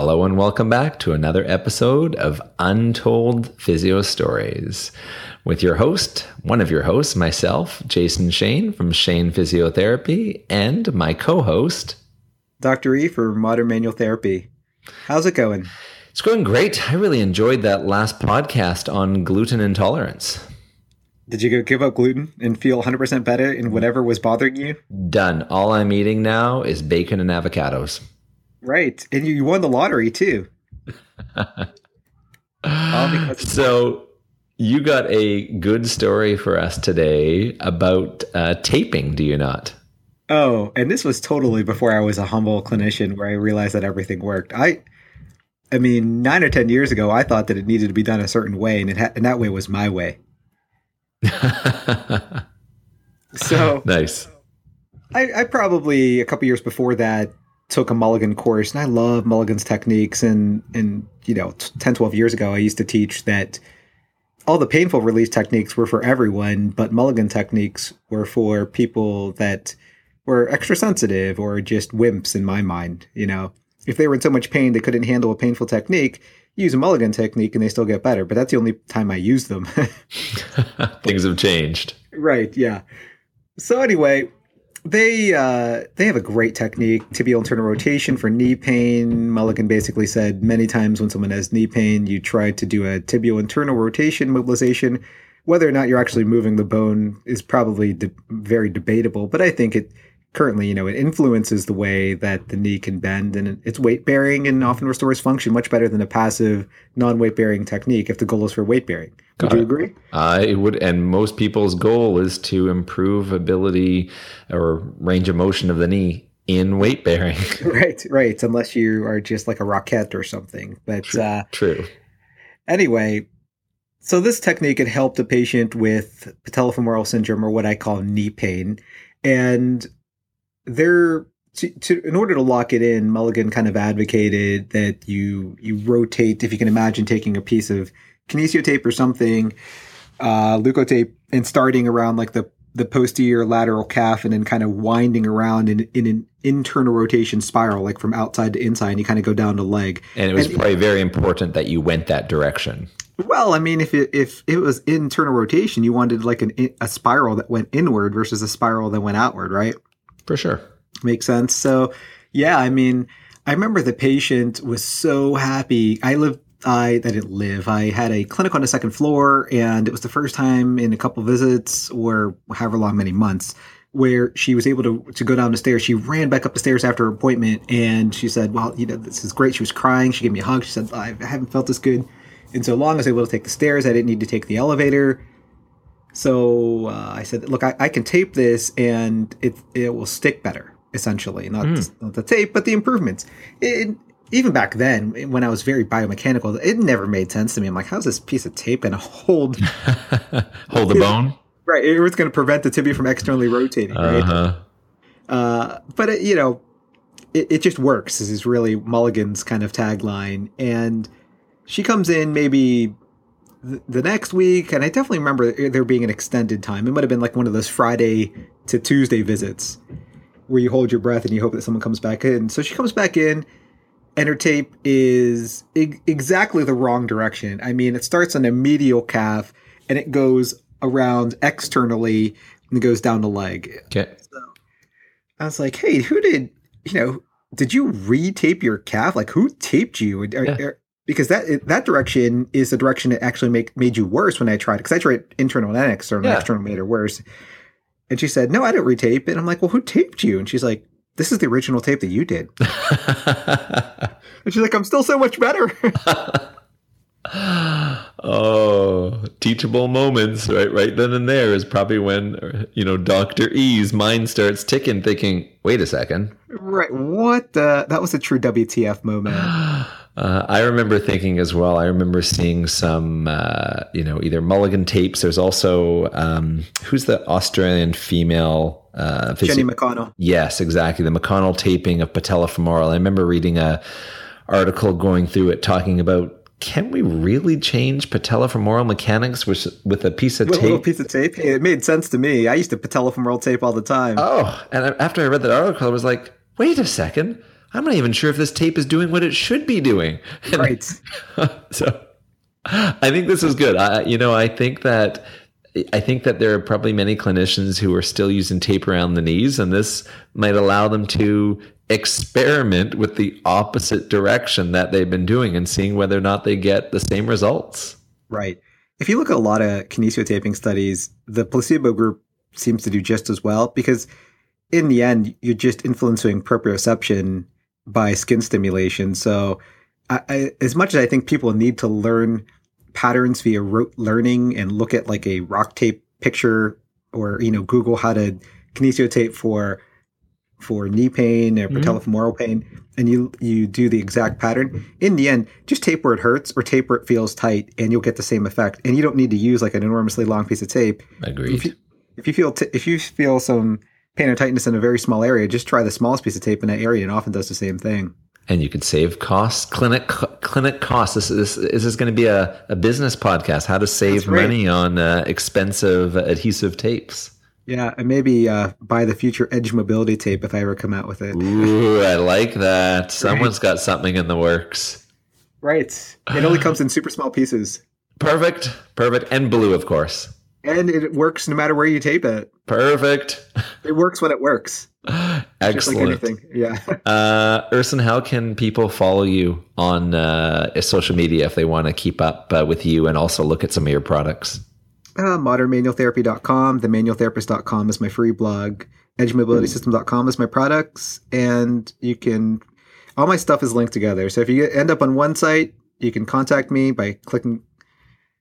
Hello and welcome back to another episode of Untold Physio Stories with your host, one of your hosts, myself, Jason Shane from Shane Physiotherapy, and my co host, Dr. E for Modern Manual Therapy. How's it going? It's going great. I really enjoyed that last podcast on gluten intolerance. Did you give up gluten and feel 100% better in whatever was bothering you? Done. All I'm eating now is bacon and avocados. Right. And you won the lottery too. so you got a good story for us today about uh, taping, do you not? Oh, and this was totally before I was a humble clinician where I realized that everything worked. I I mean, 9 or 10 years ago I thought that it needed to be done a certain way and it ha- and that way was my way. so Nice. I, I probably a couple years before that took a Mulligan course and I love Mulligan's techniques. And and you know 10 12 years ago I used to teach that all the painful release techniques were for everyone but Mulligan techniques were for people that were extra sensitive or just wimps in my mind you know. If they were in so much pain they couldn't handle a painful technique use a Mulligan technique and they still get better but that's the only time I use them. Things have changed. Right yeah. So anyway they uh, they have a great technique, tibial internal rotation for knee pain. Mulligan basically said many times when someone has knee pain, you try to do a tibial internal rotation mobilization. Whether or not you're actually moving the bone is probably de- very debatable, but I think it currently, you know, it influences the way that the knee can bend and it's weight bearing and often restores function much better than a passive non weight bearing technique if the goal is for weight bearing. Would you agree? I would, and most people's goal is to improve ability or range of motion of the knee in weight bearing. right, right. Unless you are just like a rocket or something. But true, uh, true. Anyway, so this technique had helped a patient with patellofemoral syndrome or what I call knee pain, and there to, to, in order to lock it in, Mulligan kind of advocated that you you rotate. If you can imagine taking a piece of kinesio tape or something, uh, leukotape, and starting around like the the posterior lateral calf, and then kind of winding around in in an internal rotation spiral, like from outside to inside. And you kind of go down the leg. And it was and, probably very important that you went that direction. Well, I mean, if it, if it was internal rotation, you wanted like an a spiral that went inward versus a spiral that went outward, right? For sure. Makes sense. So, yeah, I mean, I remember the patient was so happy. I lived, I, I didn't live. I had a clinic on the second floor, and it was the first time in a couple visits or however long, many months, where she was able to, to go down the stairs. She ran back up the stairs after her appointment, and she said, Well, you know, this is great. She was crying. She gave me a hug. She said, I haven't felt this good. in so long as I was able to take the stairs, I didn't need to take the elevator. So uh, I said, look, I, I, can tape this and it it will stick better, essentially. Not, mm. not the tape, but the improvements. It, even back then, when I was very biomechanical, it never made sense to me. I'm like, how's this piece of tape going to hold hold the bone? Right, it was going to prevent the tibia from externally rotating. Right. Uh-huh. Uh, but it, you know, it, it just works. This is really Mulligan's kind of tagline, and she comes in maybe the next week, and I definitely remember there being an extended time. It might have been like one of those Friday to Tuesday visits where you hold your breath and you hope that someone comes back in. So she comes back in, and her tape is I- exactly the wrong direction. I mean, it starts on a medial calf and it goes around externally and it goes down the leg. Okay. So I was like, hey, who did, you know, did you re-tape your calf? Like, who taped you? Are, yeah. are, because that that direction is the direction that actually make made you worse when I tried because I tried internal and external. Yeah. External made her worse. And she said, "No, I didn't retape it." And I'm like, "Well, who taped you?" And she's like, "This is the original tape that you did." and she's like, "I'm still so much better." oh, teachable moments, right? Right then and there is probably when you know Doctor E's mind starts ticking, thinking, "Wait a second, right? What? The, that was a true WTF moment." Uh, I remember thinking as well. I remember seeing some, uh, you know, either Mulligan tapes. There's also um, who's the Australian female uh, Jenny McConnell. Yes, exactly. The McConnell taping of patella patellofemoral. I remember reading a article going through it talking about can we really change patella patellofemoral mechanics with with a piece of with tape? A little piece of tape. It made sense to me. I used to patella patellofemoral tape all the time. Oh, and after I read that article, I was like, wait a second. I'm not even sure if this tape is doing what it should be doing. Right. so I think this is good. I, you know, I think that I think that there are probably many clinicians who are still using tape around the knees, and this might allow them to experiment with the opposite direction that they've been doing and seeing whether or not they get the same results. Right. If you look at a lot of kinesiotaping studies, the placebo group seems to do just as well because in the end, you're just influencing proprioception by skin stimulation. So, I, I, as much as I think people need to learn patterns via rote learning and look at like a rock tape picture or you know Google how to kinesiotape for for knee pain or mm-hmm. patellofemoral pain, and you you do the exact pattern. In the end, just tape where it hurts or tape where it feels tight, and you'll get the same effect. And you don't need to use like an enormously long piece of tape. Agreed. If you, if you feel t- if you feel some pain or tightness in a very small area, just try the smallest piece of tape in that area, and often does the same thing. And you could save costs, clinic clinic costs. This is this is going to be a, a business podcast. How to save money on uh, expensive adhesive tapes. Yeah, and maybe uh, buy the future Edge Mobility tape if I ever come out with it. Ooh, I like that. Someone's right. got something in the works. Right. It only comes in super small pieces. Perfect. Perfect. And blue, of course. And it works no matter where you tape it. Perfect. It works when it works. Excellent. Like yeah. uh, Erson, how can people follow you on uh, social media if they want to keep up uh, with you and also look at some of your products? uh, modernmanualtherapy.com. Themanualtherapist.com is my free blog. EdgeMobilitySystem.com is my products. And you can, all my stuff is linked together. So if you end up on one site, you can contact me by clicking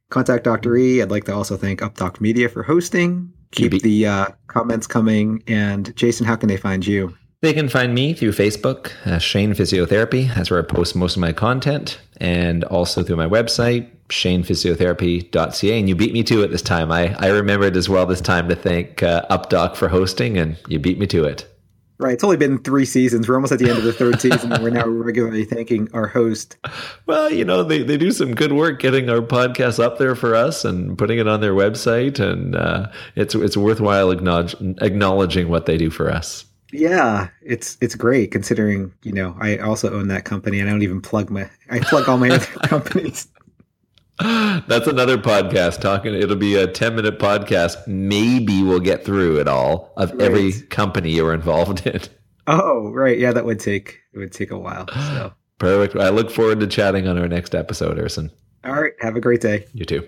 contact Dr. E. I'd like to also thank UpDoc Media for hosting. Keep the uh, comments coming. And Jason, how can they find you? They can find me through Facebook, uh, Shane Physiotherapy. That's where I post most of my content, and also through my website, shanephysiotherapy.ca. And you beat me to it this time. I, I remembered as well this time to thank uh, UpDoc for hosting, and you beat me to it. Right. It's only been three seasons. We're almost at the end of the third season, and we're now regularly thanking our host. Well, you know, they, they do some good work getting our podcast up there for us and putting it on their website, and uh, it's it's worthwhile acknowledge, acknowledging what they do for us. Yeah, it's it's great considering you know I also own that company and I don't even plug my I plug all my other companies. That's another podcast talking. It'll be a ten minute podcast. Maybe we'll get through it all of right. every company you're involved in. Oh, right. Yeah, that would take it would take a while. So perfect. I look forward to chatting on our next episode, Erson. All right. Have a great day. You too.